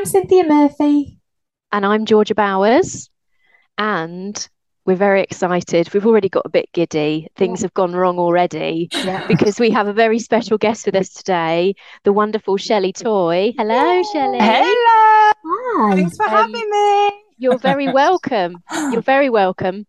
I'm Cynthia Murphy. And I'm Georgia Bowers. And we're very excited. We've already got a bit giddy. Things have gone wrong already yeah. because we have a very special guest with us today, the wonderful Chelley Toy. Hello, Chelley. Hello. Hi. Thanks for um, having me. You're very welcome. You're very welcome.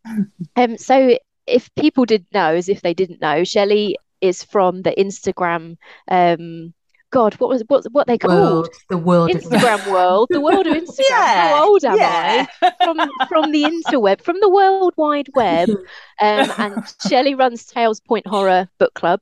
Um, so if people did know, as if they didn't know, Chelley is from the Instagram um, God, what was what what they called world, the world Instagram world, the world of Instagram. Yeah, How old am yeah. I? From from the interweb, from the World Wide Web. Um, and Chelley runs Tales Point Horror Book Club,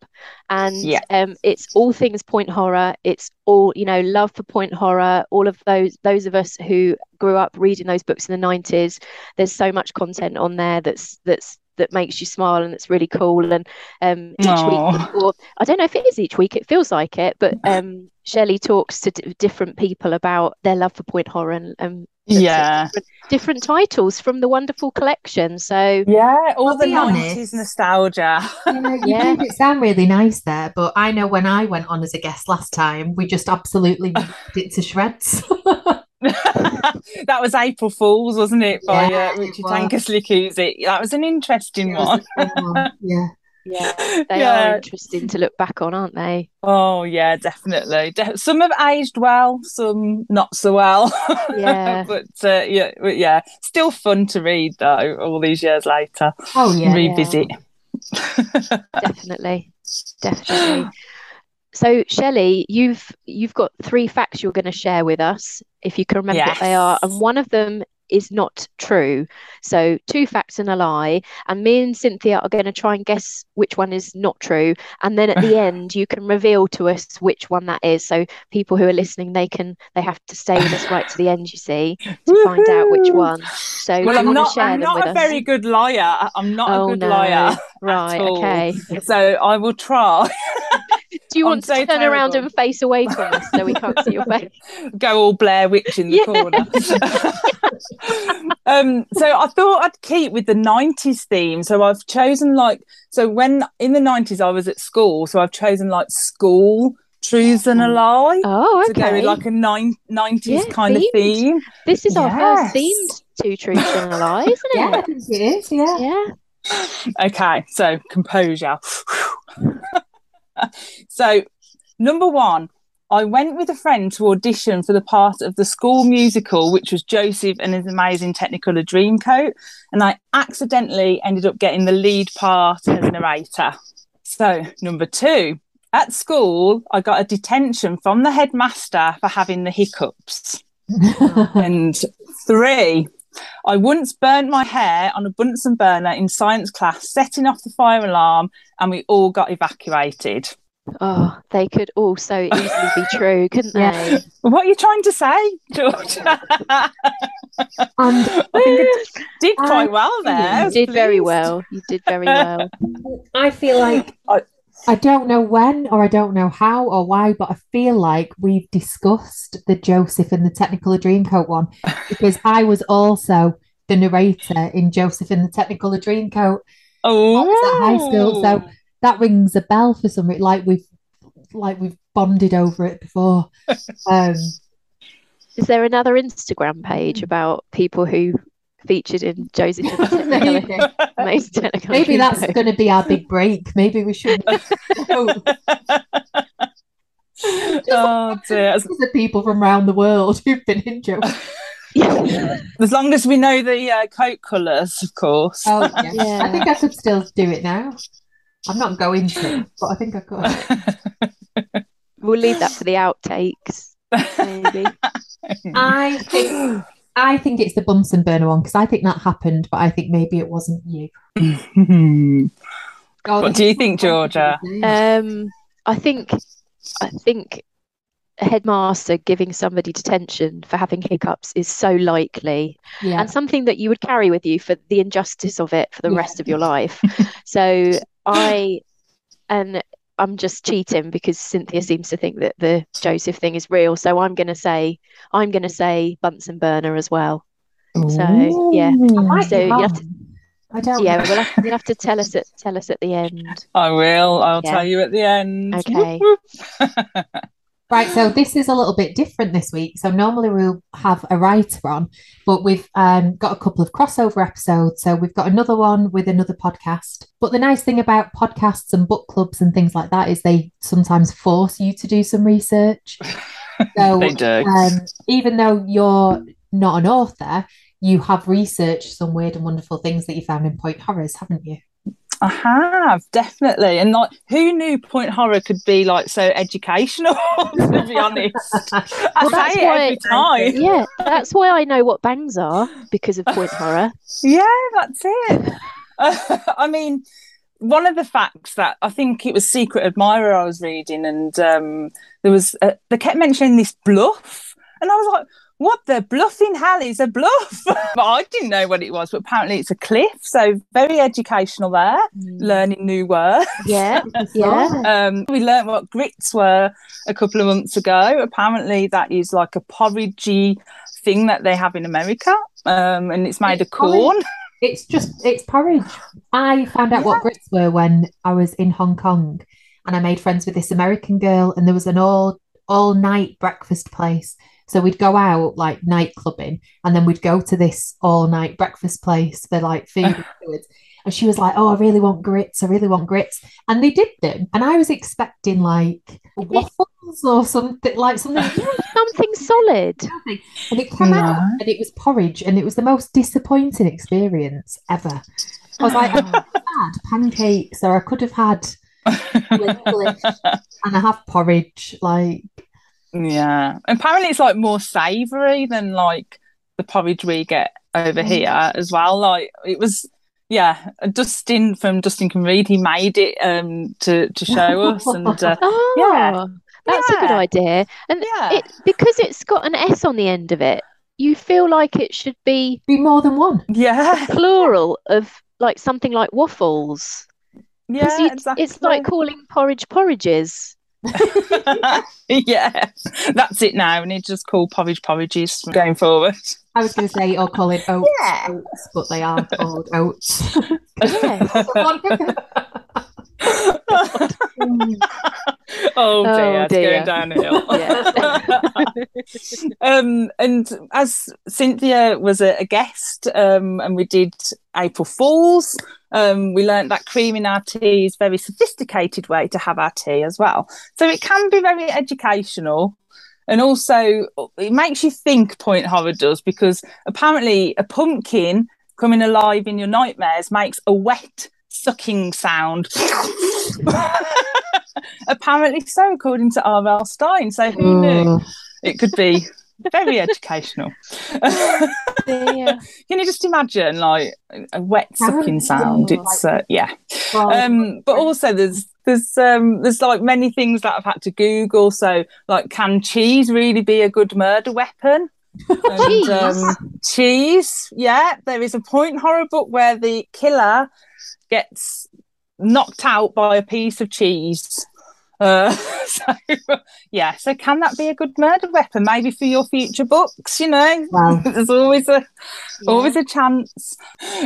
and yeah. um, it's all things point horror. It's all you know, love for point horror. All of those those of us who grew up reading those books in the nineties. There's so much content on there that's that's that makes you smile and it's really cool. And um, each Aww. week, or I don't know if it is each week, it feels like it, but um, Chelley talks to d- different people about their love for point horror and, um, yeah different, different, titles from the wonderful collection so yeah all the 90s nostalgia yeah, you yeah. it sound really nice there but i know when i went on as a guest last time we just absolutely it to shreds that was April Fools, wasn't it, by yeah, uh, Richard Tankersley Cusick? That was an interesting one. one. Yeah. Yeah, they yeah. are interesting to look back on, aren't they? Oh yeah, definitely. De- some have aged well, some not so well. Yeah, but uh, yeah, but yeah, still fun to read though. All these years later. Oh yeah, revisit. Yeah. definitely, definitely. So Chelley, you've you've got three facts you're going to share with us, if you can remember yes. what they are, and one of them is not true. So two facts and a lie, and me and Cynthia are going to try and guess which one is not true, and then at the end you can reveal to us which one that is. So people who are listening, they can they have to stay with us right to the end. You see, to find out which one. So well, I'm not, I'm not a us? very good liar. I'm not oh, a good no. liar. Right. Okay. So I will try. Do you want to turn terrible. around and face away from us so we can't see your face? Go all Blair Witch in the yeah. corner. um, so I thought I'd keep with the 90s theme. So I've chosen like, so when in the 90s I was at school, so I've chosen like school truths and a lie. Oh, okay. To go with like a nine, 90s yeah, kind themed. of theme. This is yes. our first themed two truths and a lie, isn't it? Yeah, it is. Yeah. Yeah. Okay, so composure. so, number one, I went with a friend to audition for the part of the school musical, which was Joseph and his amazing Technicolor Dreamcoat. And I accidentally ended up getting the lead part as narrator. So, number two, at school, I got a detention from the headmaster for having the hiccups. and three, I once burnt my hair on a Bunsen burner in science class, setting off the fire alarm, and we all got evacuated. Oh, they could all so easily be true, couldn't they? What are you trying to say, George? and um, I think I did quite well there. You did pleased. very well. You did very well. I feel like I, I don't know when or I don't know how or why, but I feel like we've discussed the Joseph and the Technicolor Dreamcoat one because I was also the narrator in Joseph and the Technicolor Dreamcoat. Oh, at high school, so that rings a bell for some like we've like we've bonded over it before. Um, Is there another Instagram page about people who featured in Joseph maybe, maybe that's going to be our big break. Maybe we should. oh dear! The people from around the world who've been in Joseph. Yeah. As long as we know the uh, coat colours, of course. Oh, yeah. yeah. I think I could still do it now. I'm not going to, but I think I could. we'll leave that for the outtakes. Maybe. I think I think it's the Bunsen burner one because I think that happened, but I think maybe it wasn't you. oh, what do you think, Georgia? Um, I think I think a headmaster giving somebody detention for having hiccups is so likely yeah. and something that you would carry with you for the injustice of it for the yeah. rest of your life. so I and I'm just cheating because Cynthia seems to think that the Joseph thing is real. So I'm going to say I'm going to say Bunsen burner as well. Ooh. So yeah, so you have to. I don't. Yeah, we'll have, you'll have to tell us at tell us at the end. I will. I'll yeah. tell you at the end. Okay. Right, so this is a little bit different this week. So normally we'll have a writer on, but we've um, got a couple of crossover episodes. So we've got another one with another podcast. But the nice thing about podcasts and book clubs and things like that is they sometimes force you to do some research. So they do. Um, even though you're not an author, you have researched some weird and wonderful things that you found in Point Horrors, haven't you? I have definitely, and like, who knew Point Horror could be like so educational? to be honest, I well, say it every time. Yeah, that's why I know what bangs are because of Point Horror. Yeah, that's it. Uh, I mean, one of the facts that I think it was Secret Admirer I was reading, and um, there was uh, they kept mentioning this bluff, and I was like, what the bluffing hell is a bluff? but I didn't know what it was, but apparently it's a cliff. So very educational there, mm. learning new words. Yeah, yeah. Um, we learned what grits were a couple of months ago. Apparently that is like a porridgey thing that they have in America, um, and it's made it's of corn. Porridge. It's just it's porridge. I found out yeah. what grits were when I was in Hong Kong, and I made friends with this American girl, and there was an all all night breakfast place so we'd go out like night clubbing and then we'd go to this all night breakfast place for like food. And she was like, Oh, I really want grits. I really want grits. And they did them. And I was expecting like waffles or something like something something solid. And it came yeah. out and it was porridge and it was the most disappointing experience ever. I was like, oh, I had pancakes or I could have had and I have porridge. Like yeah. Apparently it's like more savoury than like the porridge we get over mm. here as well. Like it was yeah, Dustin from Dustin Can Read, he made it um to to show us and uh, oh, yeah. That's yeah. a good idea. And yeah. it because it's got an S on the end of it, you feel like it should be be more than one. Yeah. Plural of like something like waffles. Yeah, exactly. It's like calling porridge porridges. yeah, that's it now. And it's just called porridge porridges going forward. I was going to say, or call it oats, yeah. oats, but they are called oats. oh dear, oh, dear. it's going downhill. um, and as Cynthia was a, a guest, um, and we did April Fools, um, we learned that creaming our tea is a very sophisticated way to have our tea as well. So it can be very educational. And also, it makes you think, Point Horror does, because apparently a pumpkin coming alive in your nightmares makes a wet sucking sound. apparently so, according to R.L. Stine. So who knew? It could be very educational. yeah. Can you just imagine like a wet sucking sound? It's uh, yeah. Um, but also there's there's um there's like many things that I've had to Google. So like, can cheese really be a good murder weapon? And, cheese. Um, cheese, yeah. There is a point horror book where the killer gets knocked out by a piece of cheese. Uh, so yeah, so can that be a good murder weapon? Maybe for your future books, you know. Wow. There's always a yeah. always a chance.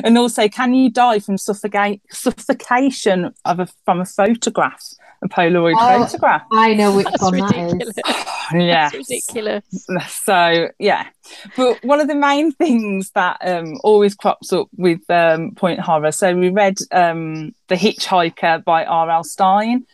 And also, can you die from suffocate suffocation of a from a photograph? A Polaroid oh, photograph. I know which That's one ridiculous. that is. yeah, ridiculous. So yeah, but one of the main things that um, always crops up with um, Point Horror. So we read um, The Hitchhiker by R.L. Stine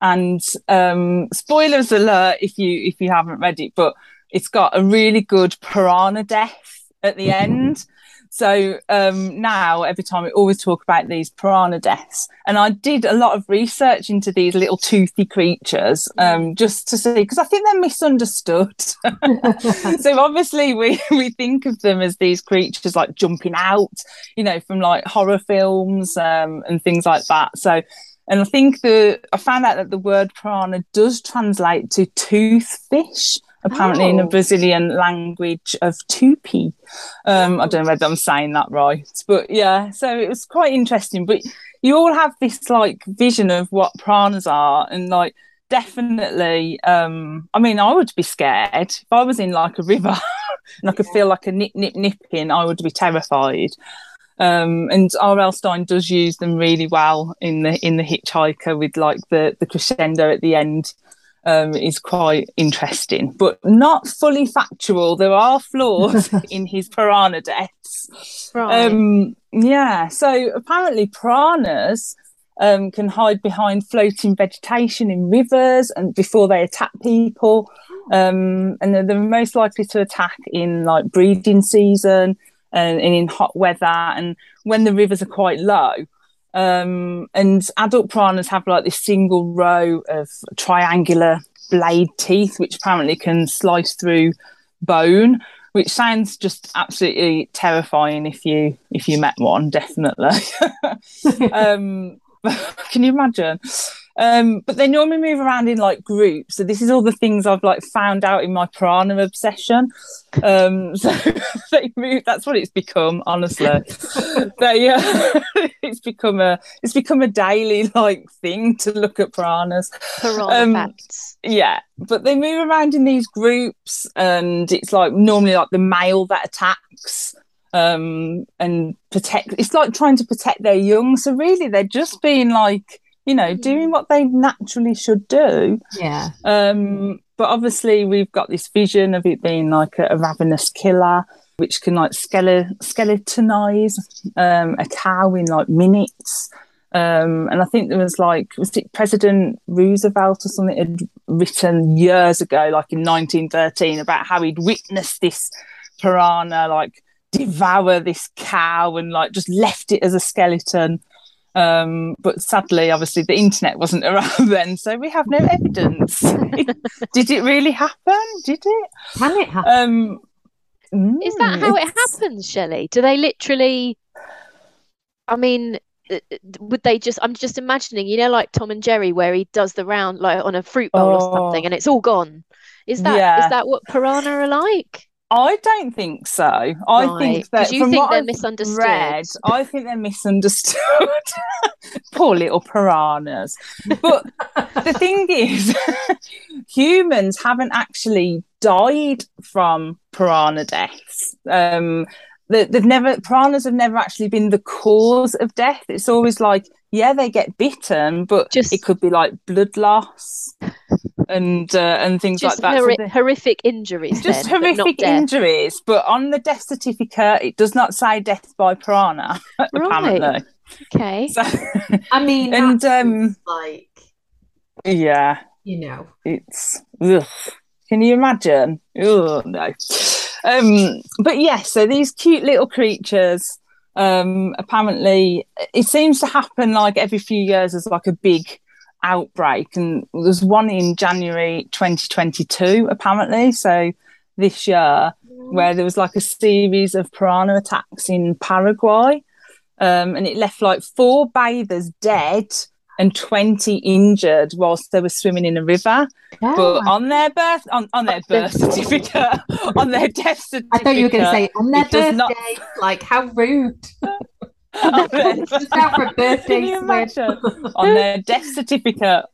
and um, spoilers alert if you if you haven't read it, but it's got a really good piranha death at the end. So um, now, every time we always talk about these piranha deaths, and I did a lot of research into these little toothy creatures um, just to see because I think they're misunderstood. so obviously, we we think of them as these creatures like jumping out, you know, from like horror films um, and things like that. So and I think the I found out that the word piranha does translate to toothfish, apparently oh. in the. Brazilian language of tupi. Um, I don't know whether I'm saying that right, but yeah. So it was quite interesting. But you all have this like vision of what piranhas are, and like definitely. Um, I mean, I would be scared if I was in like a river and I could feel like a nip, nip, nipping. I would be terrified. Um, and R.L. Stine does use them really well in the in the Hitchhiker with like the the crescendo at the end. um, is quite interesting, but not fully factual. There are flaws in his piranha deaths. Right. Um, yeah, so apparently piranhas um, can hide behind floating vegetation in rivers and before they attack people. Um, and they're, they're, most likely to attack in like breeding season and, and in hot weather and when the rivers are quite low. Um, and adult piranhas have like this single row of triangular blade teeth, which apparently can slice through bone, which sounds just absolutely terrifying if you if you met one, definitely. um, can you imagine? Um, but they normally move around in like groups. So this is all the things I've like found out in my piranha obsession. Um, so they move. That's what it's become, honestly. they, uh, it's become a it's become a daily like thing to look at piranhas. Piranha um, facts. Yeah, but they move around in these groups, and it's like normally like the male that attacks um and protect it's like trying to protect their young so really they're just being like you know doing what they naturally should do. Yeah. Um but obviously we've got this vision of it being like a, a ravenous killer which can like skele- skeletonize um, a cow in like minutes. Um, and I think there was like was it President Roosevelt or something had written years ago, like in 1913, about how he'd witnessed this piranha like devour this cow and like just left it as a skeleton. Um, but sadly, obviously, the internet wasn't around then, so we have no evidence. Did it really happen? Did it? Can it happen? Um, Is that how it happens, Chelley? Do they literally? I mean, uh, uh, would they just? I'm just imagining, you know, like Tom and Jerry, where he does the round like on a fruit bowl oh. or something, and it's all gone. Is that yeah. is that what piranha are like? I don't think so. I right. think that you think they're I've misunderstood. Read, I think they're misunderstood. Poor little piranhas. But the thing is, humans haven't actually died from piranha deaths. Um, they've never piranhas have never actually been the cause of death. It's always like, yeah, they get bitten, but Just... it could be like blood loss and uh, and things just like that. Hor- so horrific injuries. Just then, horrific but injuries, but on the death certificate, it does not say death by piranha. apparently. Okay. So, I mean, and um, like, yeah, you know, it's. Ugh. Can you imagine? Oh no. Um, but yes, yeah, so these cute little creatures. Um, apparently, it seems to happen like every few years. There's like a big outbreak, and there's one in January 2022, apparently. So this year, where there was like a series of piranha attacks in Paraguay, um, and it left like four bathers dead and 20 injured whilst they were swimming in a river. Yeah. But on their birth on, on their birth certificate, on their death certificate. I thought you were going to say on their birthday. Not... Like how rude. just out for a birthday on their death certificate.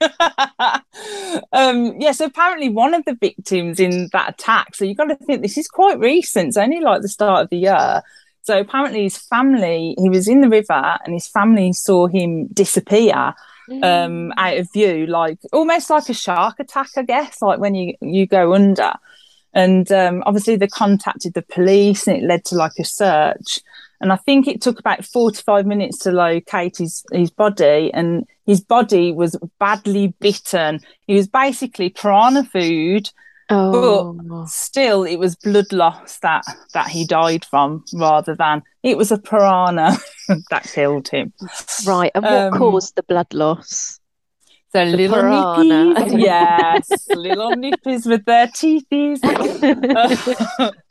um, yeah, so apparently one of the victims in that attack. So you've got to think this is quite recent. It's only like the start of the year. So apparently his family, he was in the river, and his family saw him disappear mm. um, out of view, like almost like a shark attack, I guess, like when you you go under. And um, obviously they contacted the police, and it led to like a search and I think it took about 45 minutes to locate his, his body, and his body was badly bitten. He was basically piranha food, oh. but still, it was blood loss that, that he died from rather than it was a piranha that killed him. Right. And what um, caused the blood loss? The, the little piranha. nippies, yes, little nippies with their teethies.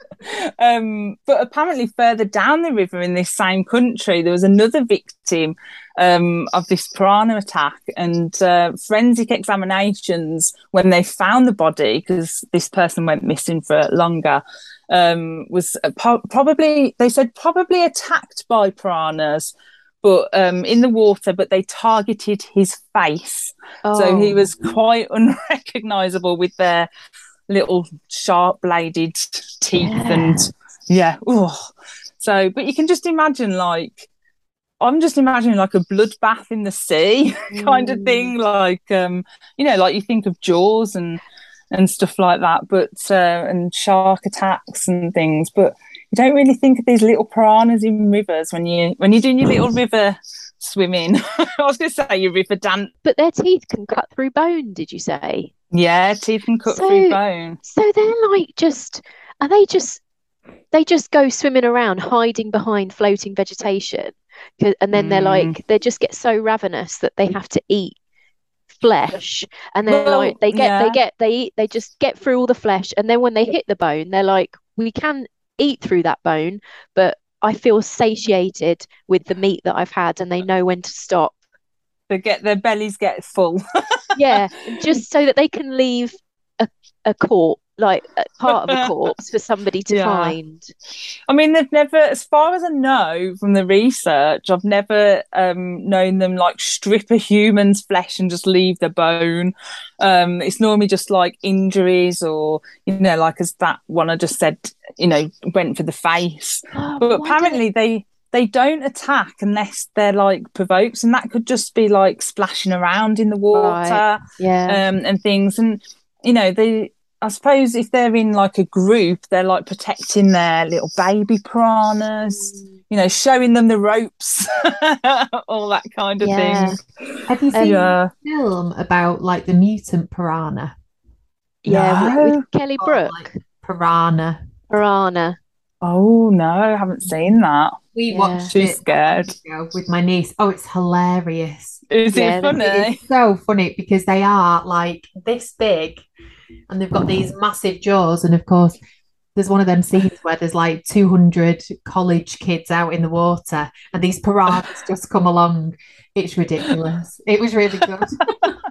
um, but apparently, further down the river in this same country, there was another victim um, of this piranha attack. And uh, forensic examinations, when they found the body, because this person went missing for longer, um, was po- probably, they said, probably attacked by piranhas but um, in the water, but they targeted his face. Oh. So he was oh. quite unrecognizable with their little sharp bladed teeth yeah. and yeah. Ooh. So, but you can just imagine like I'm just imagining like a bloodbath in the sea kind of thing, mm. like um, you know, like you think of Jaws and and stuff like that, but uh, and shark attacks and things, but you don't really think of these little piranhas in rivers when you when you're doing your little river swimming. I was going to say your river dance, but their teeth can cut through bone. Did you say? Yeah, teeth can cut so, through bone. So they're like just are they just they just go swimming around hiding behind floating vegetation and then mm. they're like they just get so ravenous that they have to eat flesh and then well, like they get yeah. they get they eat they just get through all the flesh and then when they hit the bone they're like we can eat through that bone but i feel satiated with the meat that i've had and they know when to stop. They get their bellies get full. Yeah just so that they can leave a, a corpse like part of a corpse for somebody to yeah. find. I mean, they've never, as far as I know from the research, I've never um, known them like strip a human's flesh and just leave the bone. Um, it's normally just like injuries or, you know, like as that one I just said, you know, went for the face. Oh, but apparently they they don't attack unless they're like provoked and that could just be like splashing around in the water right. yeah um, and things and you know they I suppose if they're in like a group, they're like protecting their little baby piranhas, you know, showing them the ropes, all that kind of yeah. thing. Have you seen uh, a film about like the mutant piranha? Yeah, no. with, with, Kelly Brook. like, piranha. Piranha. Oh no, I haven't seen that. We yeah. watched Too scared with my niece. Oh, it's hilarious. Is yeah, it funny? It's so funny because they are like this big and they've got these massive jaws. And of course, there's one of them scenes where there's like 200 college kids out in the water, and these piranhas just come along. It's ridiculous. It was really good.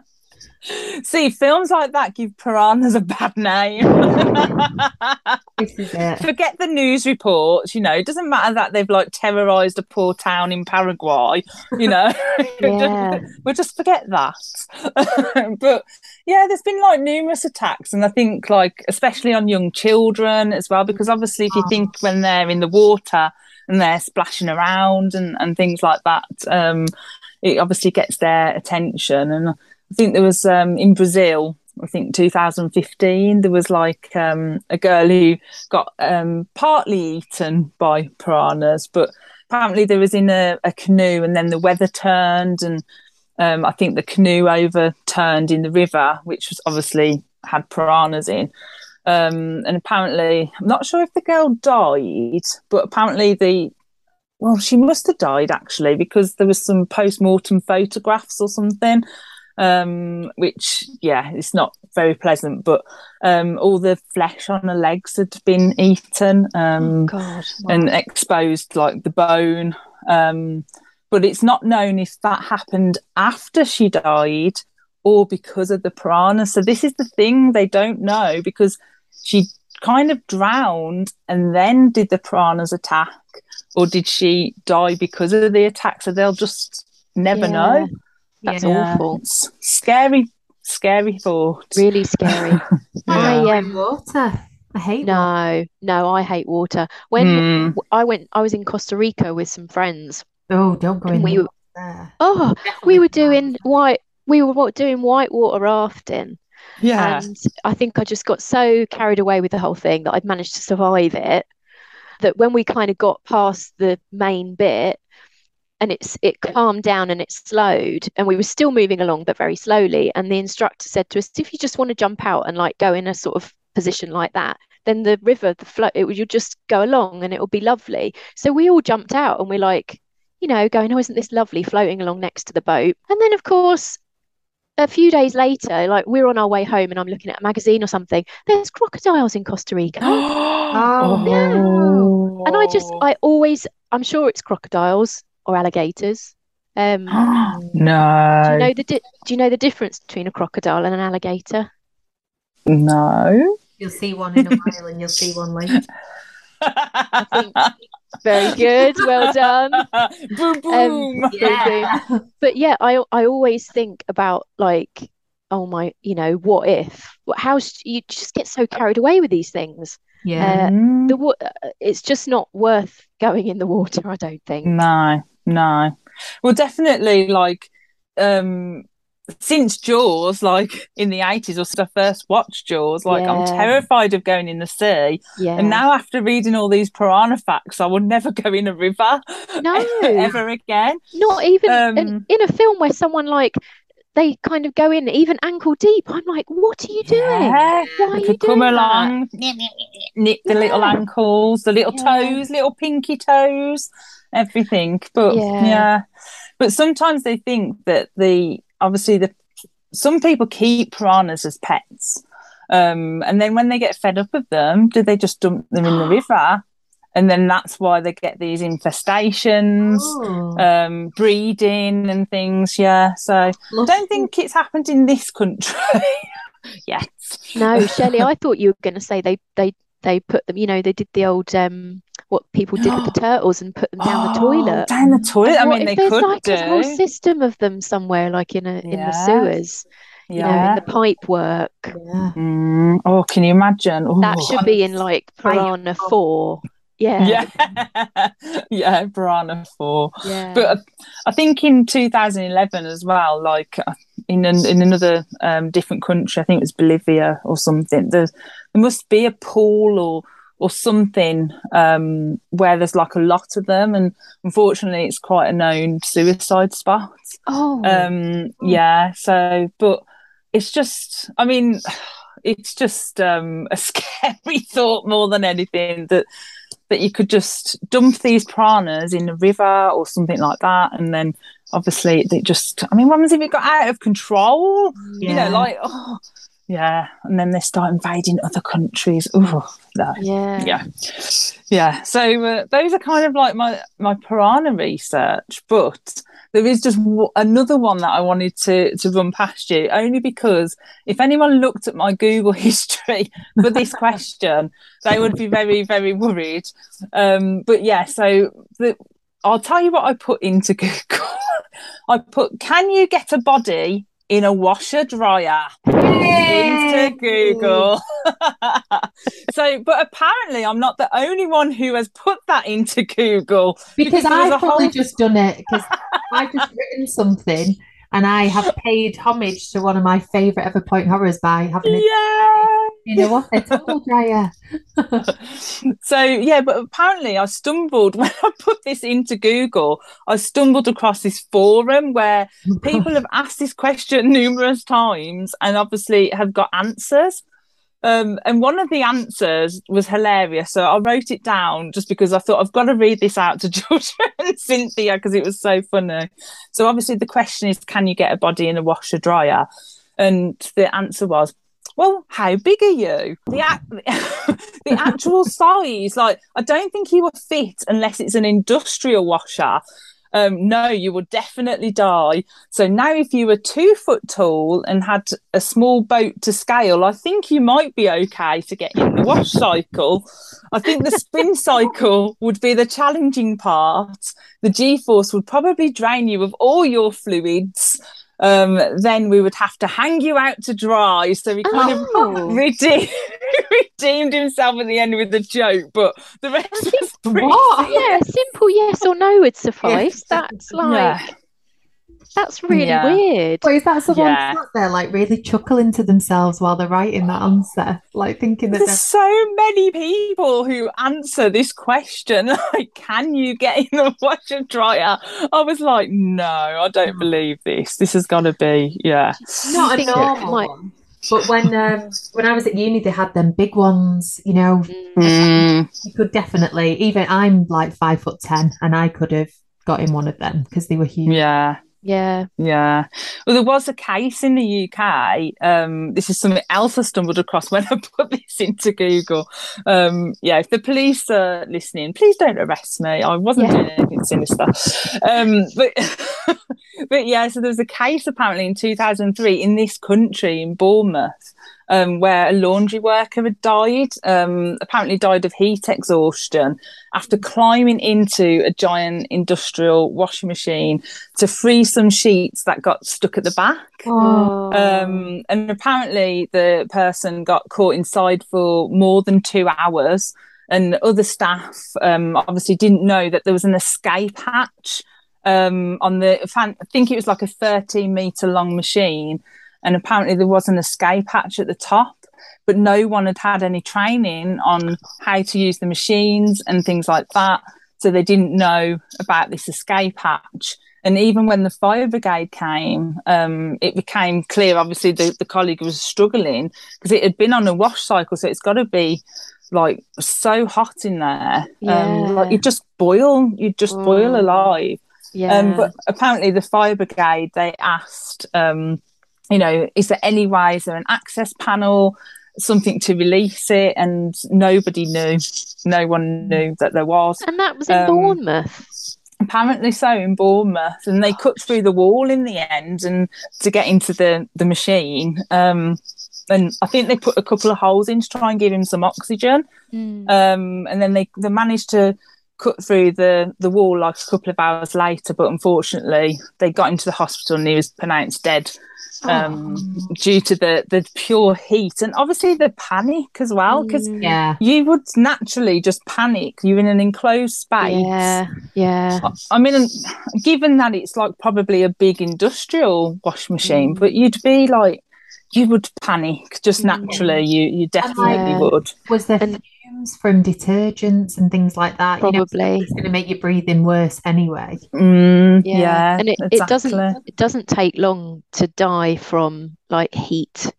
See, films like that give piranhas a bad name. this is it. Forget the news reports, you know, it doesn't matter that they've like terrorized a poor town in Paraguay, you know. yeah. we'll just forget that. but yeah, there's been like numerous attacks, and I think like especially on young children as well, because obviously if you oh. think when they're in the water and they're splashing around and, and things like that, um, it obviously gets their attention and I think there was um, in Brazil, I think 2015, there was like um, a girl who got um, partly eaten by piranhas, but apparently there was in a, a canoe and then the weather turned and um, I think the canoe overturned in the river, which was obviously had piranhas in. Um, and apparently, I'm not sure if the girl died, but apparently the well, she must have died actually because there was some post mortem photographs or something um, which yeah, it's not very pleasant. But um, all the flesh on her legs had been eaten um, oh God, wow. and exposed, like the bone. Um, but it's not known if that happened after she died or because of the piranha. So this is the thing they don't know because she kind of drowned and then did the piranhas attack or did she die because of the attack so they'll just never yeah. know that's yeah. awful. It's scary, scary thought. Really scary. I um, water. I hate no, water. no, I hate water. When mm. I went, I was in Costa Rica with some friends. Oh, don't go in we were, there. Oh, Definitely we were doing white. We were doing whitewater rafting. Yeah. And I think I just got so carried away with the whole thing that I'd managed to survive it. That when we kind of got past the main bit, and it's it calmed down and it slowed and we were still moving along but very slowly and the instructor said to us if you just want to jump out and like go in a sort of position like that then the river the flow it you'll just go along and it will be lovely. So we all jumped out and we're like you know going oh isn't this lovely? floating along next to the boat. And then of course a few days later, like we're on our way home and I'm looking at a magazine or something, there's crocodiles in Costa Rica. oh, yeah. And I just, oh. I always, I'm sure it's crocodiles or alligators. Um, no. Do you know the di- Do you know the difference between a crocodile and an alligator? No. You'll see one in a while, and you'll see one later. think, very good. Well done. boom boom. Um, yeah. boom. But yeah, I I always think about like, oh my, you know, what if? How you just get so carried away with these things. Yeah. Uh, the it's just not worth going in the water. I don't think. No. No. well, definitely like um since Jaws, like in the eighties, or since I first watched Jaws, like yeah. I'm terrified of going in the sea. Yeah. And now after reading all these piranha facts, I would never go in a river. No, ever again. Not even um, in, in a film where someone like they kind of go in even ankle deep. I'm like, what are you doing? Yeah, Why are you come along, nip the yeah. little ankles, the little yeah. toes, little pinky toes, everything. But yeah. yeah, but sometimes they think that the obviously the some people keep piranhas as pets. Um, and then when they get fed up of them, do they just dump them in the river? And then that's why they get these infestations, oh. um, breeding and things. Yeah. So I don't think it's happened in this country yet. No, Chelley, I thought you were going to say they, they, they put them, you know, they did the old um, what people did with the turtles and put them down oh, the toilet. Down the toilet. I mean, they there's could like do. a whole system of them somewhere, like in a yeah. in the sewers. Yeah. You know, in the pipe work. Yeah. Mm. Oh, can you imagine? Ooh, that should be in like Piranha Four. Yeah. Yeah. yeah, Piranha 4. Yeah. But I think in 2011 as well, like uh, in an, in another um, different country, I think it was Bolivia or something, there, there must be a pool or or something um, where there's like a lot of them, and unfortunately, it's quite a known suicide spot. Oh, um, yeah. So, but it's just, I mean, it's just um, a scary thought more than anything that that you could just dump these piranhas in a river or something like that, and then obviously they just, I mean, what happens if it got out of control? Yeah. You know, like oh yeah. And then they start invading other countries. Oh yeah. yeah. Yeah. So uh, those are kind of like my my piranha research but there is just w- another one that I wanted to to run past you only because if anyone looked at my Google history for this question they would be very very worried. Um but yeah so the, I'll tell you what I put into Google. I put can you get a body in a washer dryer. Into Google. so, but apparently, I'm not the only one who has put that into Google because, because I've probably whole... just done it because I've just written something and I have paid homage to one of my favourite ever point horrors by having it. Yeah. You know what? A tumble dryer. so yeah, but apparently I stumbled when I put this into Google. I stumbled across this forum where people have asked this question numerous times and obviously have got answers. Um, and one of the answers was hilarious. So I wrote it down just because I thought I've got to read this out to Georgia and Cynthia because it was so funny. So obviously the question is, can you get a body in a washer dryer? And the answer was, well, how big are you? The, the actual size, like, I don't think you will fit unless it's an industrial washer um, no, you would definitely die. So now, if you were two foot tall and had a small boat to scale, I think you might be okay to get in the wash cycle. I think the spin cycle would be the challenging part. The G force would probably drain you of all your fluids um, then we would have to hang you out to dry. So he kind oh. of redeemed, redeemed himself at the end with a joke, but the rest is what? Yeah, simple yes or no would suffice. That's like. Yeah. That's really yeah. weird. Or is that someone yeah. sat there like really chuckling to themselves while they're writing that answer? Like thinking that there's so many people who answer this question. Like, can you get in the washer dryer? I was like, no, I don't mm. believe this. This has got to be, yeah. Not a normal one. But when um, when I was at uni, they had them big ones. You know, mm. you could definitely. Even I'm like five foot ten, and I could have got in one of them because they were huge. Yeah, yeah. Yeah. Well, there was a case in the UK. Um, this is something else I stumbled across when I put this into Google. Um, yeah, if the police are listening, please don't arrest me. I wasn't yeah. doing anything sinister. Um, but, but yeah, so there was a case apparently in 2003 in this country, in Bournemouth, um, where a laundry worker had died, um, apparently died of heat exhaustion after climbing into a giant industrial washing machine to free some sheets that got stuck at the back. Oh. Um, and apparently, the person got caught inside for more than two hours. And other staff um, obviously didn't know that there was an escape hatch um, on the I think it was like a 13 meter long machine, and apparently there was an escape hatch at the top, but no one had had any training on how to use the machines and things like that, so they didn't know about this escape hatch. And even when the fire brigade came, um, it became clear. Obviously, the, the colleague was struggling because it had been on a wash cycle, so it's got to be like so hot in there. Yeah. Um, like you just boil, you just mm. boil alive. Yeah. Um, but apparently, the fire brigade they asked, um, you know, is there any way? Is there an access panel? Something to release it, and nobody knew. No one knew that there was. And that was in um, Bournemouth. Apparently so in Bournemouth, and they cut through the wall in the end, and to get into the the machine. Um, and I think they put a couple of holes in to try and give him some oxygen. Mm. Um, and then they they managed to cut through the the wall like a couple of hours later, but unfortunately they got into the hospital and he was pronounced dead um, oh. due to the the pure heat and obviously the panic as well because mm. yeah you would naturally just panic you're in an enclosed space yeah yeah I, I mean given that it's like probably a big industrial wash machine mm. but you'd be like you would panic just naturally. You you definitely would. Was there and, fumes from detergents and things like that? Probably, you know, it's going to make your breathing worse anyway. Mm, yeah. yeah. and it, exactly. it doesn't it doesn't take long to die from like heat.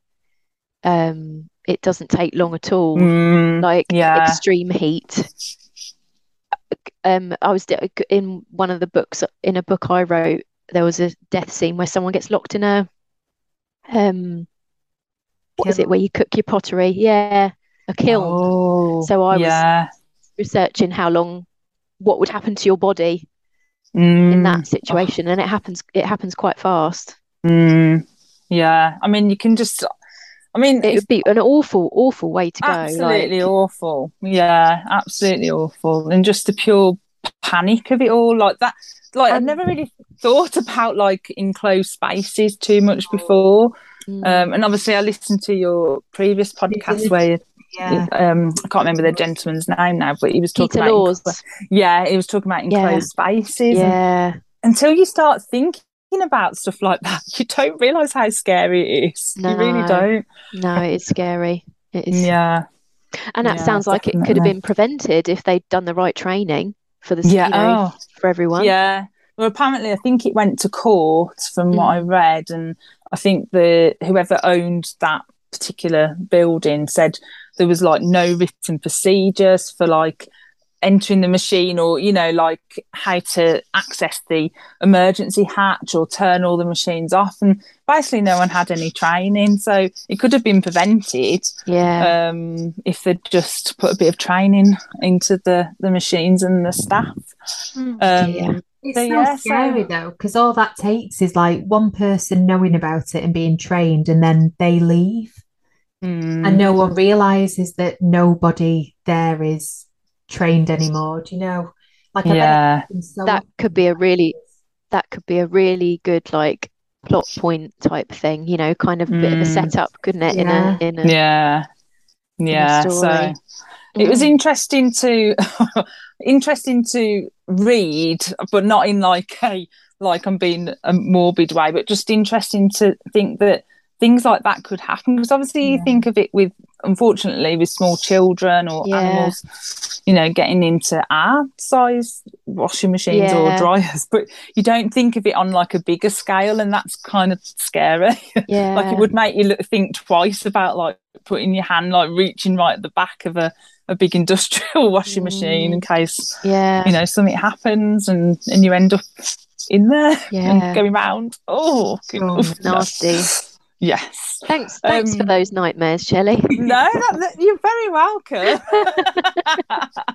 Um, it doesn't take long at all. Mm, like yeah. extreme heat. Um, I was in one of the books in a book I wrote. There was a death scene where someone gets locked in a um what is it where you cook your pottery? Yeah, a kiln. Oh, so I yeah. was researching how long, what would happen to your body mm. in that situation, and it happens. It happens quite fast. Mm. Yeah, I mean, you can just. I mean, it would be an awful, awful way to go. Absolutely like... awful. Yeah, absolutely awful, and just the pure panic of it all, like that. Like I've never really thought about like enclosed spaces too much before. Mm. Um, and obviously, I listened to your previous podcast where yeah. Um, I can't remember the gentleman's name now, but he was talking Peter about Laws. yeah, he was talking about enclosed yeah. spaces. Yeah. until you start thinking about stuff like that, you don't realise how scary it is. No, you really don't. No, it's scary. It is. Yeah. And that yeah, sounds like it could have been prevented if they'd done the right training for the yeah. You know, oh. for everyone. Yeah. Well, apparently, I think it went to court from mm. what I read, and I think the whoever owned that particular building said there was like no written procedures for like entering the machine or you know like how to access the emergency hatch or turn all the machines off. And basically no one had any training so it could have been prevented yeah. um, if they'd just put a bit of training into the the machines and the staff. Mm, um, yeah. It's so, so yeah, scary so... though, because all that takes is like one person knowing about it and being trained, and then they leave, mm. and no one realizes that nobody there is trained anymore. Do you know? Like, yeah, so that could be a really, that could be a really good like plot point type thing. You know, kind of a mm. bit of a mm. setup, couldn't it? Yeah. In a, in a yeah, yeah. So it was mm. interesting to interesting to read, but not in like a like I'm being a morbid way, but just interesting to think that things like that could happen because obviously yeah. you think of it with unfortunately with small children or yeah. animals you know getting into our size washing machines yeah. or dryers but you don't think of it on like a bigger scale and that's kind of scary yeah. like it would make you look, think twice about like putting your hand like reaching right at the back of a a big industrial washing machine in mm. case yeah you know something happens and and you end up in there yeah. and going round oh, oh nasty yes thanks thanks um, for those nightmares Chelley no that, that, you're very welcome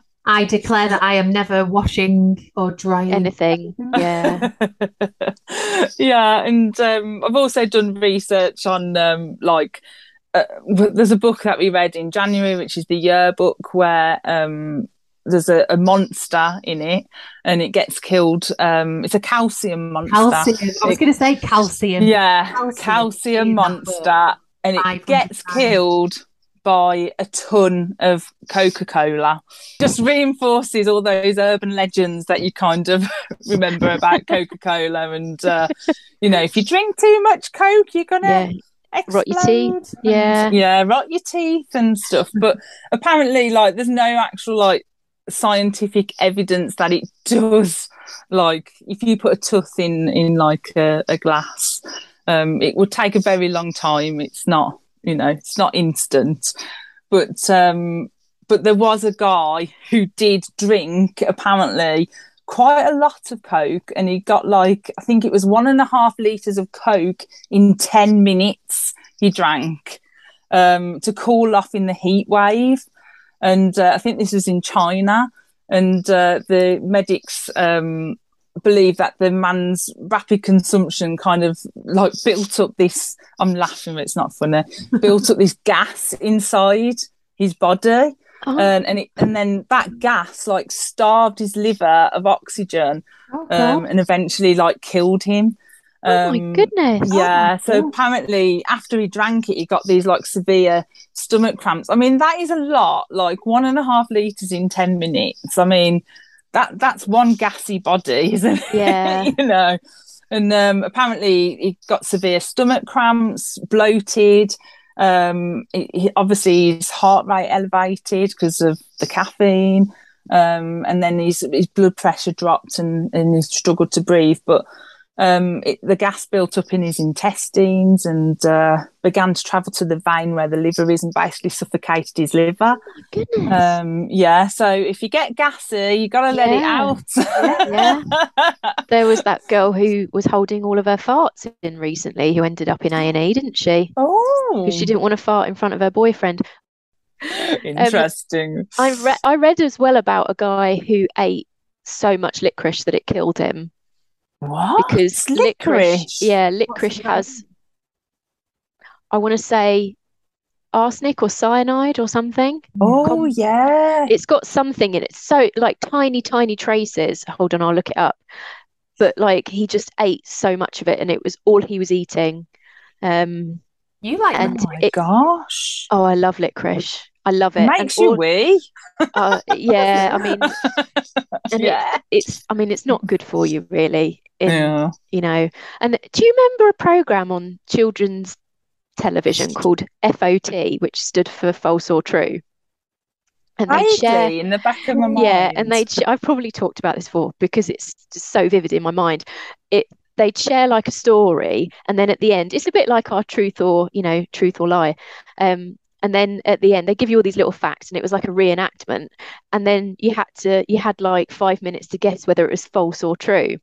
I declare that I am never washing or drying anything. Yeah. yeah. And um, I've also done research on um, like uh, there's a book that we read in January, which is the yearbook, where um, there's a, a, monster in it and it gets killed. Um, it's a calcium monster. Calcium. I was going to say calcium. Yeah, calcium, calcium monster, and it gets killed by a ton of Coca Cola. Just reinforces all those urban legends that you kind of remember about Coca Cola. And, uh, you know, if you drink too much Coke, you're going to. Yeah. Rot your teeth, yeah, yeah, rot your teeth and stuff. But apparently, like, there's no actual like scientific evidence that it does. Like, if you put a tooth in in like a, a glass, um, it would take a very long time. It's not you know, it's not instant. But um, but there was a guy who did drink apparently quite a lot of coke and he got like i think it was one and a half liters of coke in 10 minutes he drank um, to cool off in the heat wave and uh, i think this was in china. And uh, the medics um, believe that the man's rapid consumption kind of like built up this i'm laughing but it's not funny built up this gas inside his body. Oh. and and, it, and then that gas like starved his liver of oxygen oh, um, and eventually like killed him oh my um, goodness yeah oh, so apparently after he drank it he got these like severe stomach cramps i mean that is a lot like one and a half liters in 10 minutes i mean that that's one gassy body, isn't it? Yeah. you know. And um, apparently he got severe stomach cramps, bloated. Um, he, he, obviously his heart rate elevated because of the caffeine. Um, and then his his blood pressure dropped and, and he struggled to breathe. But um, it, the gas built up in his intestines and uh, began to travel to the vein where the liver is and basically suffocated his liver. Oh. Um, yeah, so if you get gassy, you got to let it out. yeah, yeah. There was that girl who was holding all of her farts in recently who ended up in A&E, didn't she? Oh. Because she didn't want to fart in front of her boyfriend. Interesting. Um, I, re- I read as well about a guy who ate so much licorice that it killed him. What? Because licorice, licorice yeah, licorice has, I want to say, arsenic or cyanide or something. Oh, yeah. It's got something in it. So, like tiny, tiny traces. Hold on, I'll look it up. But like he just ate so much of it and it was all he was eating. Um, you like and oh my it, gosh. Oh, I love licorice. I love it. Makes and you all, wee. Uh, yeah, I mean, yeah. It, it's. I mean, it's not good for you, really in yeah. you know and do you remember a program on children's television called FOT which stood for false or true? And they share in the back of my mind yeah and they I've probably talked about this before because it's just so vivid in my mind. It they'd share like a story and then at the end it's a bit like our truth or you know truth or lie um and then at the end they give you all these little facts and it was like a reenactment and then you had to you had like five minutes to guess whether it was false or true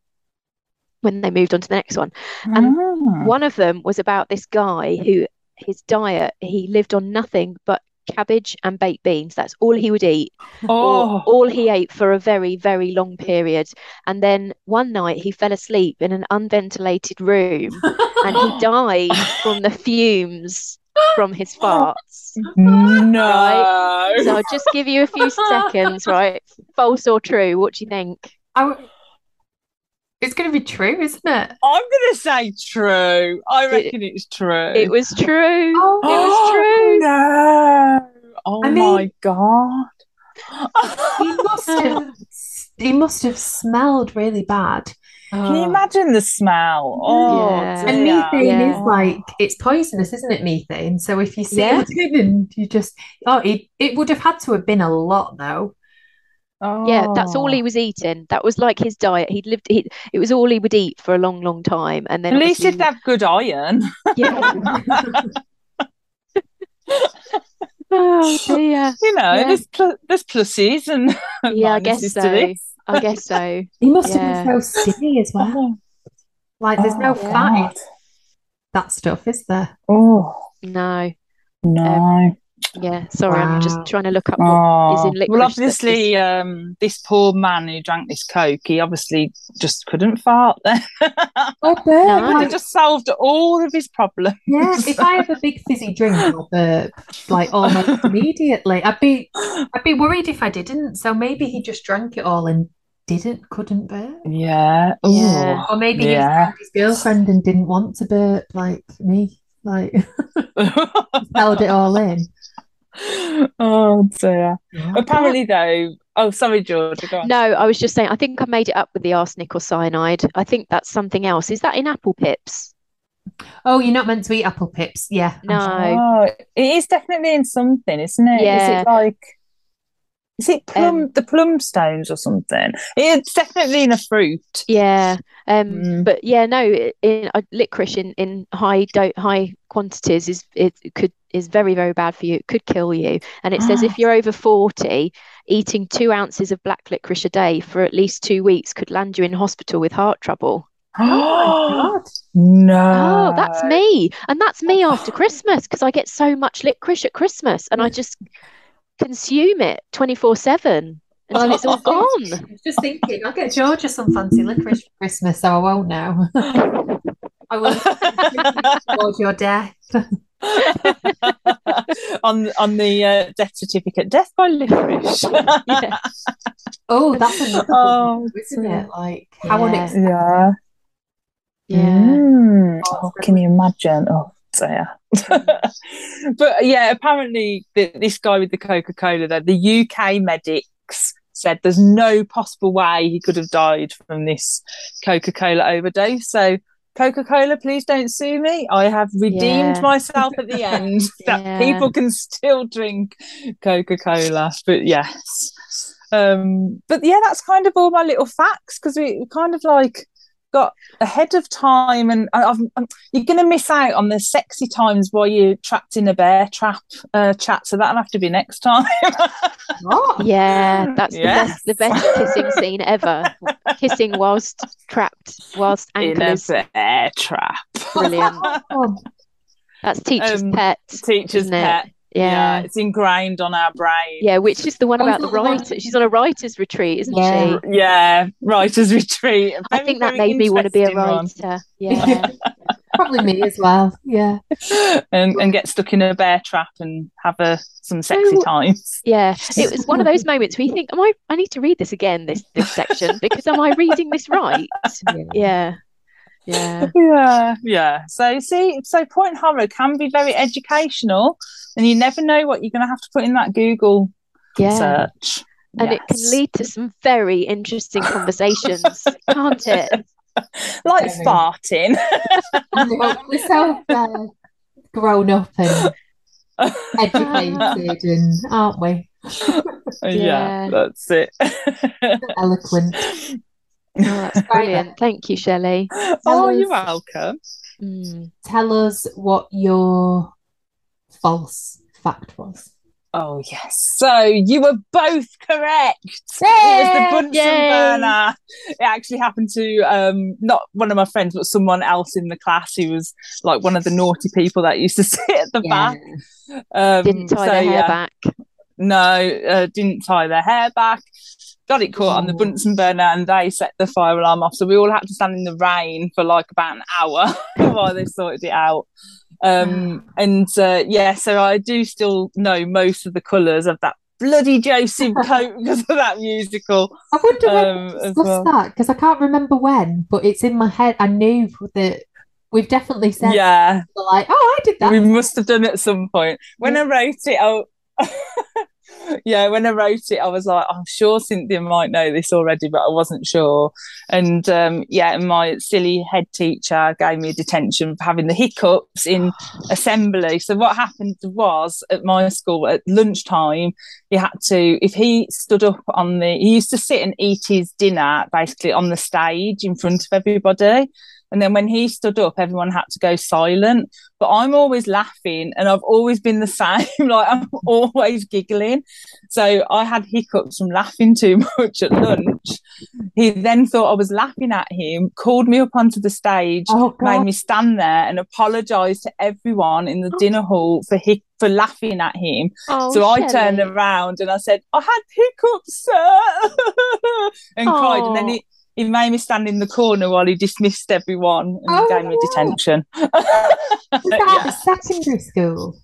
when they moved on to the next one. And ah. one of them was about this guy who his diet, he lived on nothing but cabbage and baked beans. That's all he would eat. Oh. all he ate for a very, very long period. And then one night he fell asleep in an unventilated room and he died from the fumes from his farts. No. Right? So I'll just give you a few seconds, right? False or true? What do you think? I, it's going to be true, isn't it? I'm going to say true. I reckon it, it's true. It was true. Oh, it was true. No. Oh I my mean, god. he must have. He must have smelled really bad. Can you imagine the smell? Oh, yeah. and methane yeah. is like it's poisonous, isn't it? Methane. So if you see yeah. it and you just oh, it it would have had to have been a lot though. Oh. Yeah, that's all he oh. was eating. That was like his diet. He'd lived. He, it was all he would eat for a long, long time. And then at least he'd have good iron. Yeah. oh dear. You know, yeah. there's pl- there's pluses and yeah, I guess so. I guess so. He must yeah. have been so skinny as well. Like, there's oh, no fat. That stuff, is there? Oh no, no. Um, yeah, sorry, wow. I'm just trying to look up what is in licorice. Well, obviously, um, this poor man who drank this coke, he obviously just couldn't fart then. oh, no. It just solved all of his problems. Yeah, if I have a big fizzy drink, I'll burp like almost immediately. I'd be, I'd be worried if I didn't. So maybe he just drank it all and didn't, couldn't burp. Yeah, Ooh. yeah. Or maybe yeah. his girlfriend and didn't want to burp like me, like held it all in. oh dear. Yeah. Apparently, though. Oh, sorry, George. No, I was just saying. I think I made it up with the arsenic or cyanide. I think that's something else. Is that in apple pips? Oh, you're not meant to eat apple pips. Yeah. No. Oh, it is definitely in something, isn't it? Yeah. Is it like is it plum um, the plum stones or something? It's definitely in a fruit. Yeah. Um mm. but yeah, no, in uh, licorice in, in high do- high quantities is it could is very, very bad for you. It could kill you. And it says if you're over 40, eating two ounces of black licorice a day for at least two weeks could land you in hospital with heart trouble. Oh, no. Oh, that's me. And that's me after Christmas because I get so much licorice at Christmas and I just consume it 24 7 until it's all gone. I was just thinking, I'll get Georgia some fancy licorice for Christmas, so I won't know. I will towards your death. on on the uh, death certificate, death by licorice. yeah. Oh, that's another oh, isn't it? Like how yeah. unexpected. Yeah. Yeah. Mm. Oh, can you imagine? Oh, dear. but yeah, apparently the, this guy with the Coca Cola, the, the UK medics said there's no possible way he could have died from this Coca Cola overdose. So Coca Cola, please don't sue me. I have redeemed yeah. myself at the end that yeah. people can still drink Coca Cola. But yes. Um, but yeah, that's kind of all my little facts because we kind of like got ahead of time and I've, I'm, you're going to miss out on the sexy times while you're trapped in a bear trap uh, chat so that'll have to be next time. Yeah that's yes. the, best, the best kissing scene ever. Kissing whilst trapped whilst anchors in a bear trap. Brilliant. That's teacher's um, pet teacher's pet it? Yeah. yeah. it's ingrained on our brain. Yeah, which is the one oh, about the writer. She's on a writer's retreat, isn't yeah. she? Yeah, writer's retreat. Very, I think that made me want to be a writer. One. Yeah. Probably me as well. Yeah. And and get stuck in a bear trap and have a some sexy oh, times. Yeah. It was one of those moments where you think, Am I I need to read this again, this this section, because am I reading this right? Yeah. Yeah. Yeah. Yeah. Yeah. So see, so point horror can be very educational and you never know what you're going to have to put in that Google yeah. search. And yes. it can lead to some very interesting conversations, can't it? like very. farting. We're so uh, grown up and educated, and aren't we? yeah, yeah, that's it. Eloquent. Oh, that's brilliant. Thank you, Chelley. Oh, us, you're welcome. Mm. Tell us what your false fact was. Oh yes. So you were both correct. Yay! It was the Bunsen Yay! burner. It actually happened to um not one of my friends, but someone else in the class who was like one of the naughty people that used to sit at the yeah. back. Um, didn't tie so, their hair yeah. back. No, uh, didn't tie their hair back. Got it caught on the Bunsen burner, and they set the fire alarm off. So we all had to stand in the rain for like about an hour while they sorted it out. Um, and uh, yeah, so I do still know most of the colours of that bloody Joseph coat because of that musical. I wonder um, when we discussed well. that because I can't remember when, but it's in my head. I knew that we've definitely said, yeah, like, oh, I did that. We must have done it at some point. When. I wrote it, I yeah, when I wrote it, I was like, I'm sure Cynthia might know this already, but I wasn't sure. And um, yeah, my silly head teacher gave me a detention for having the hiccups in assembly. So what happened was at my school at lunchtime, he had to, if he stood up on the, he used to sit and eat his dinner basically on the stage in front of everybody. And then when he stood up, everyone had to go silent. But I'm always laughing and I've always been the same. like I'm always giggling. So I had hiccups from laughing too much at lunch. He then thought I was laughing at him, called me up onto the stage, oh, made me stand there and apologize to everyone in the oh. dinner hall for hic- for laughing at him. Oh, so I turned around and I said, I had hiccups, sir, and cried. And then he he made me stand in the corner while he dismissed everyone and oh, gave me detention. Was that yeah. secondary school?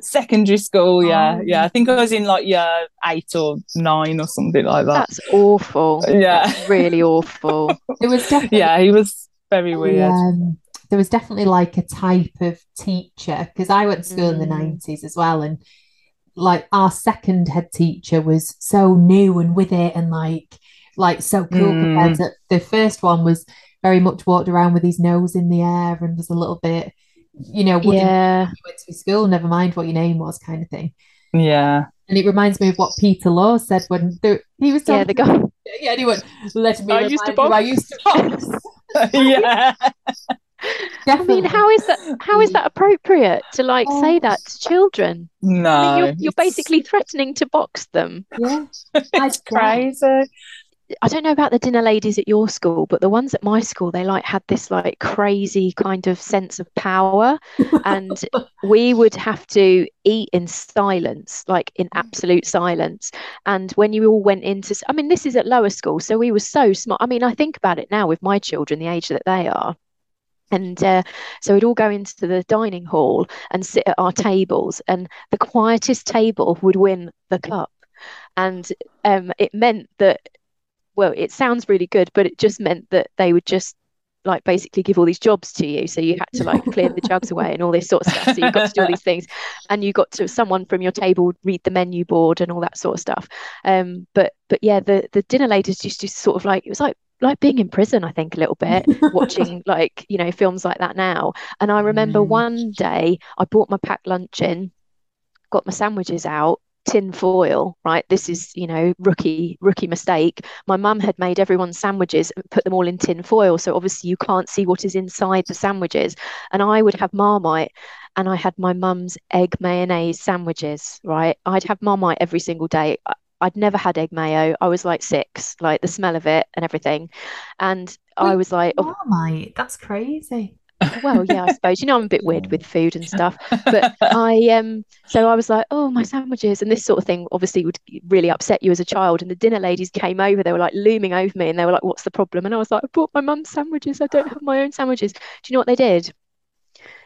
Secondary school, yeah, oh. yeah. I think I was in like year eight or nine or something like that. That's awful. Yeah, That's really awful. it was definitely yeah. He was very weird. Um, there was definitely like a type of teacher because I went to school mm. in the mm. nineties as well, and like our second head teacher was so new and with it and like like so cool mm. compared to the first one was very much walked around with his nose in the air and was a little bit you know yeah went to school never mind what your name was kind of thing yeah and it reminds me of what Peter Law said when the, he was talking. Yeah, the guy. Yeah, and he went, "Let me." I used to box. I used to box. yeah. I mean, how is that? How is that appropriate to like oh. say that to children? No, I mean, you're, you're basically threatening to box them. Yeah, that's crazy. I don't know about the dinner ladies at your school, but the ones at my school, they like had this like crazy kind of sense of power. and we would have to eat in silence, like in mm. absolute silence. And when you all went into, I mean, this is at lower school, so we were so smart. I mean, I think about it now with my children, the age that they are. And uh, so we'd all go into the dining hall and sit at our tables, and the quietest table would win the cup. And um, it meant that well, it sounds really good, but it just meant that they would just like basically give all these jobs to you. So you had to like clear the jugs away and all this sort of stuff. So you got to do all these things, and you got to someone from your table read the menu board and all that sort of stuff. Um, but but yeah, the the dinner ladies used to sort of like it was like like being in prison, I think, a little bit, watching like, you know, films like that now. And I remember mm. one day I bought my packed lunch in, got my sandwiches out, tin foil right? This is you know rookie rookie mistake. My mum had made everyone sandwiches and put them all in tin foil so obviously you can't see what is inside the sandwiches. And i would have marmite and i had my mum's egg mayonnaise sandwiches right? I'd have marmite every single day. I'd never had egg mayo. I was like six, like the smell of it and everything. And Wait, I was like, oh, Marmite, that's crazy well, yeah, I suppose. You know, I'm a bit weird with food and stuff. But I um so I was like, oh, my sandwiches and this sort of thing obviously would really upset you as a child. And the dinner ladies came over, they were like looming over me and they were like, What's the problem? And I was like, I bought my mum's sandwiches. I don't have my own sandwiches. Do you know what they did?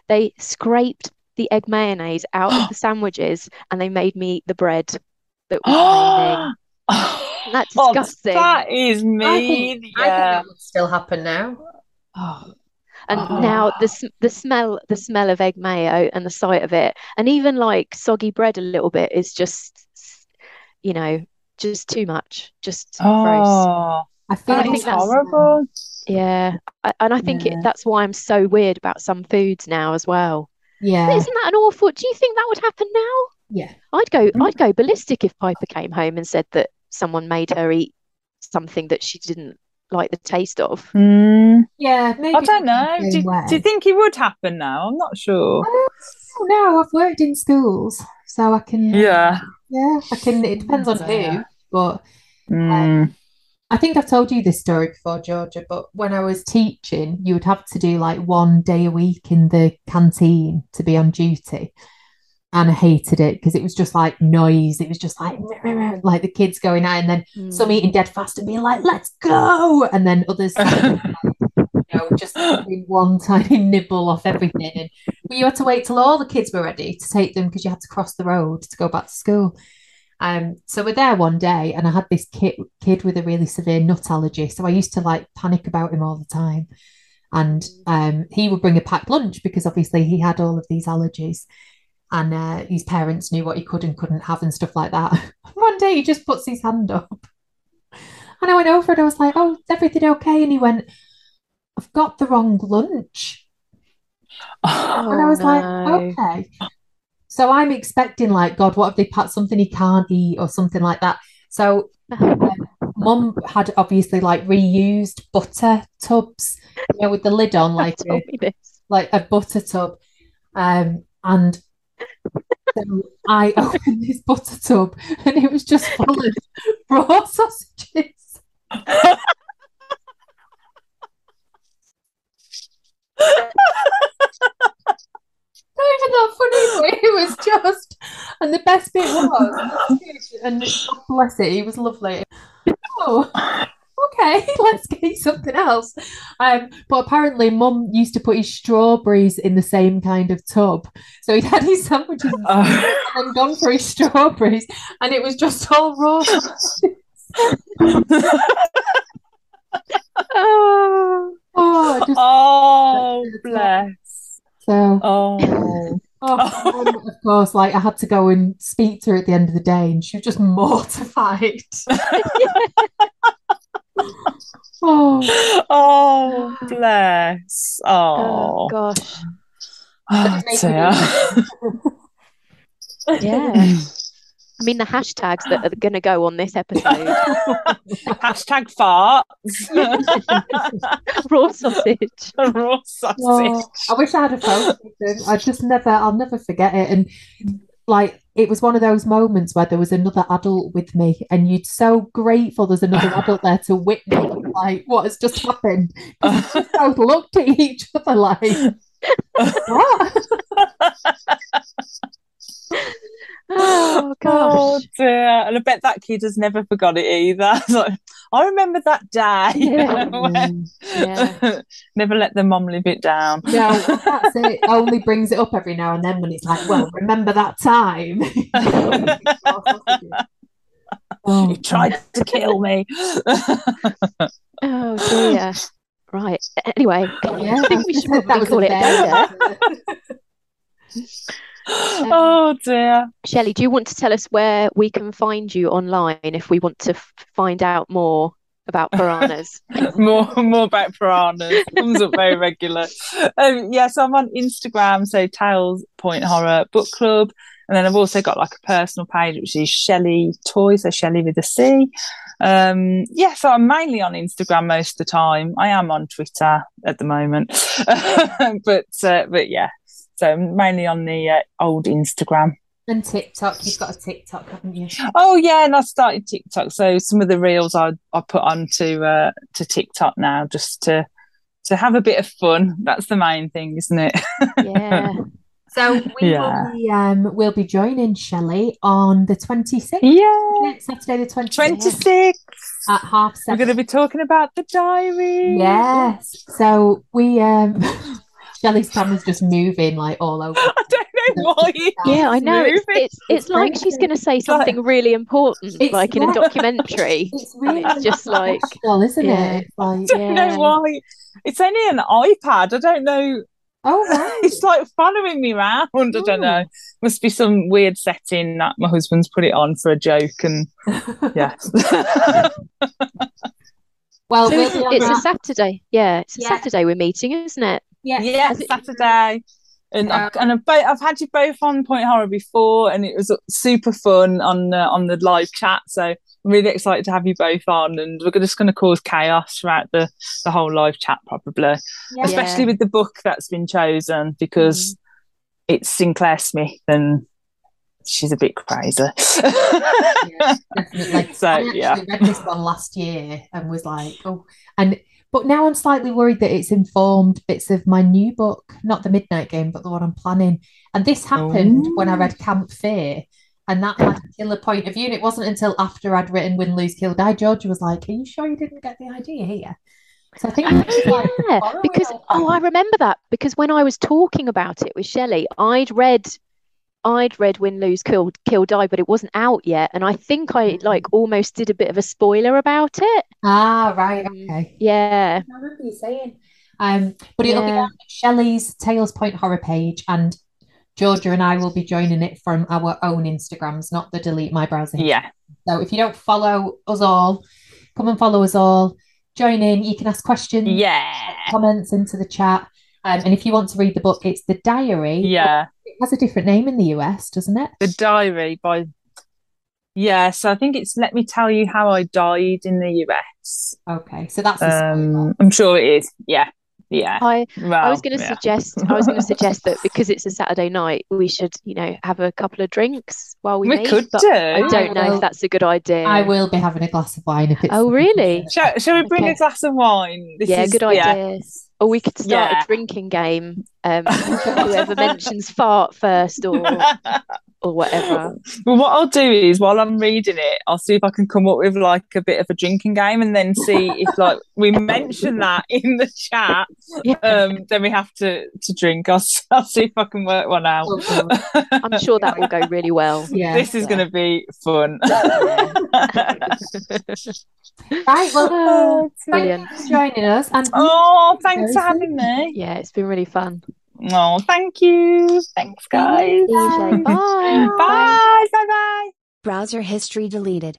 They scraped the egg mayonnaise out of the sandwiches and they made me eat the bread that was remaining. That's disgusting. Oh, that is mean. I think, yeah. I think that would still happen now. Oh, and oh. now the the smell the smell of egg mayo and the sight of it and even like soggy bread a little bit is just you know just too much just oh, gross I feel like it's horrible yeah I, and I think yeah. it, that's why I'm so weird about some foods now as well yeah isn't that an awful do you think that would happen now yeah I'd go mm. I'd go ballistic if Piper came home and said that someone made her eat something that she didn't like the taste of. Mm. Yeah, maybe. I don't know. Do, do, you think it would happen now? I'm not sure. No, I've worked in schools, so I can. Yeah. Yeah, I can. It depends on who, but. Mm. Um, I think I've told you this story before, Georgia, but when I was teaching, you would have to do like one day a week in the canteen to be on duty and I hated it because it was just like noise. It was just like like the kids going out, and then mm. some eating dead fast and being like, "Let's go!" and then others, you know, just one tiny nibble off everything. And you had to wait till all the kids were ready to take them because you had to cross the road to go back to school. Um, so we're there one day, and I had this kid kid with a really severe nut allergy. So I used to like panic about him all the time, and um, he would bring a packed lunch because obviously he had all of these allergies and uh, his parents knew what he could and couldn't have and stuff like that. One day he just puts his hand up, and I went over and I was like, "Oh, everything okay?" And he went, "I've got the wrong lunch," oh, and I was no. like, "Okay." So I'm expecting like, God, what if they packed something he can't eat or something like that? So um, mum had obviously like reused butter tubs, you know, with the lid on, like a, like a butter tub. Um, and so I opened this butter tub and it was just full of raw sausages. Not even that funny, but it was just. And the best bit was, and God oh, bless it, he was lovely. Oh, okay, let's get something else. Um, but apparently, Mum used to put his strawberries in the same kind of tub. So he'd had his sandwiches oh. and gone for his strawberries, and it was just all raw. oh, oh, just, oh bless. So, oh, Oh, of course, like I had to go and speak to her at the end of the day, and she was just mortified. Oh, oh, bless. Oh, oh gosh. Oh, dear. yeah. I mean, the hashtags that are going to go on this episode hashtag farts, raw sausage, raw sausage. Oh, I wish I had a phone. I just never, I'll never forget it. And like, it was one of those moments where there was another adult with me, and you're so grateful there's another adult there to witness like what has just happened. We both looked at each other like, what? Oh, oh gosh. Oh dear. And I bet that kid has never forgot it either. Like, I remember that day. Yeah. yeah. never let the mom live it down. Yeah, that's it. Only brings it up every now and then when it's like, well, remember that time. oh, you tried to kill me. oh dear. Right. Anyway, yeah, I think we should probably call it a day. Um, oh dear. Chelley, do you want to tell us where we can find you online if we want to f- find out more about piranhas? more more about piranhas. Comes up very regular. Um, yes, yeah, so I'm on Instagram, so Tales Point Horror Book Club. And then I've also got like a personal page, which is Chelley Toys, so Chelley with a C. Um, yeah, so I'm mainly on Instagram most of the time. I am on Twitter at the moment, but uh, but yeah, so mainly on the uh, old Instagram. And TikTok, you've got a TikTok, haven't you? Oh yeah, and I started TikTok. So some of the reels I I put onto uh, to TikTok now just to to have a bit of fun. That's the main thing, isn't it? Yeah. So we yeah. will be um we'll be joining Chelley on the 26th. Yeah. Saturday the 26th. 26th. At half seven. We're gonna be talking about the diary. Yes. So we um Chelley's camera's just moving like all over. I don't know why. Yeah, I know. It's, it's, it's like she's going to say something like, really important, like in a documentary. It's really it's just like, well, isn't yeah. it? Like, I don't yeah. know why. It's only an iPad. I don't know. Oh, right. it's like following me around. I don't know. Must be some weird setting that my husband's put it on for a joke, and yeah. well, so it's, it's a Saturday. Yeah, it's a yeah. Saturday we're meeting, isn't it? Yeah, yeah, Saturday. And I've, and I've, I've had you both on Point Horror before, and it was super fun on uh, on the live chat. So I'm really excited to have you both on, and we're just going to cause chaos throughout the the whole live chat, probably, yeah. especially with the book that's been chosen because mm. it's Sinclair Smith, and she's a bit crazy. yeah, definitely. So I yeah, read this one last year and was like, oh, and but now I'm slightly worried that it's informed bits of my new book, not the Midnight Game, but the one I'm planning. And this happened oh. when I read oh. Camp Fear, and that had a killer point of view. And it wasn't until after I'd written Win, Lose, Kill, Die, Georgia was like, Are you sure you didn't get the idea here? So I think oh, like yeah, because oh, I remember that because when I was talking about it with Chelley, I'd read I'd read Win, Lose, Kill, Kill, Die, but it wasn't out yet, and I think I mm-hmm. like almost did a bit of a spoiler about it. Ah, right, um, okay, yeah. I remember you saying. Um, but it'll yeah. be on Chelley's Tales Point horror page, and Georgia and I will be joining it from our own Instagrams, not the delete my browser. Yeah. So if you don't follow us all, come and follow us all. Join in. You can ask questions, yeah, comments into the chat. Um, and if you want to read the book, it's the Diary. Yeah It has a different name in the US, doesn't it? The Diary by yeah, so I think it's Let Me Tell You How I Died in the US. Okay, so that's um, I'm sure it is. Yeah, yeah. I well, I was going to yeah. suggest I was going to suggest that because it's a Saturday night, we should you know have a couple of drinks while we, we meet. Could do. I don't know if that's a good idea. I will be having a glass of wine if it's. Oh really? Shall, shall we bring okay. a glass of wine? This yeah, is, good idea. Yeah. Or we could start yeah. a drinking game. Um, whoever mentions fart first, or or whatever. Well, what I'll do is while I'm reading it, I'll see if I can come up with like a bit of a drinking game, and then see if like we mention that in the chat. Yeah. Um, then we have to to drink. I'll, I'll see if I can work one out. Oh, I'm sure that will go really well. Yeah, this is yeah. going to be fun. right, well, oh, brilliant. joining us, and oh, thanks for having me. Yeah, it's been really fun. Oh, thank you. Thanks, guys. Bye. Bye. Bye. Bye. Bye. Browser history deleted.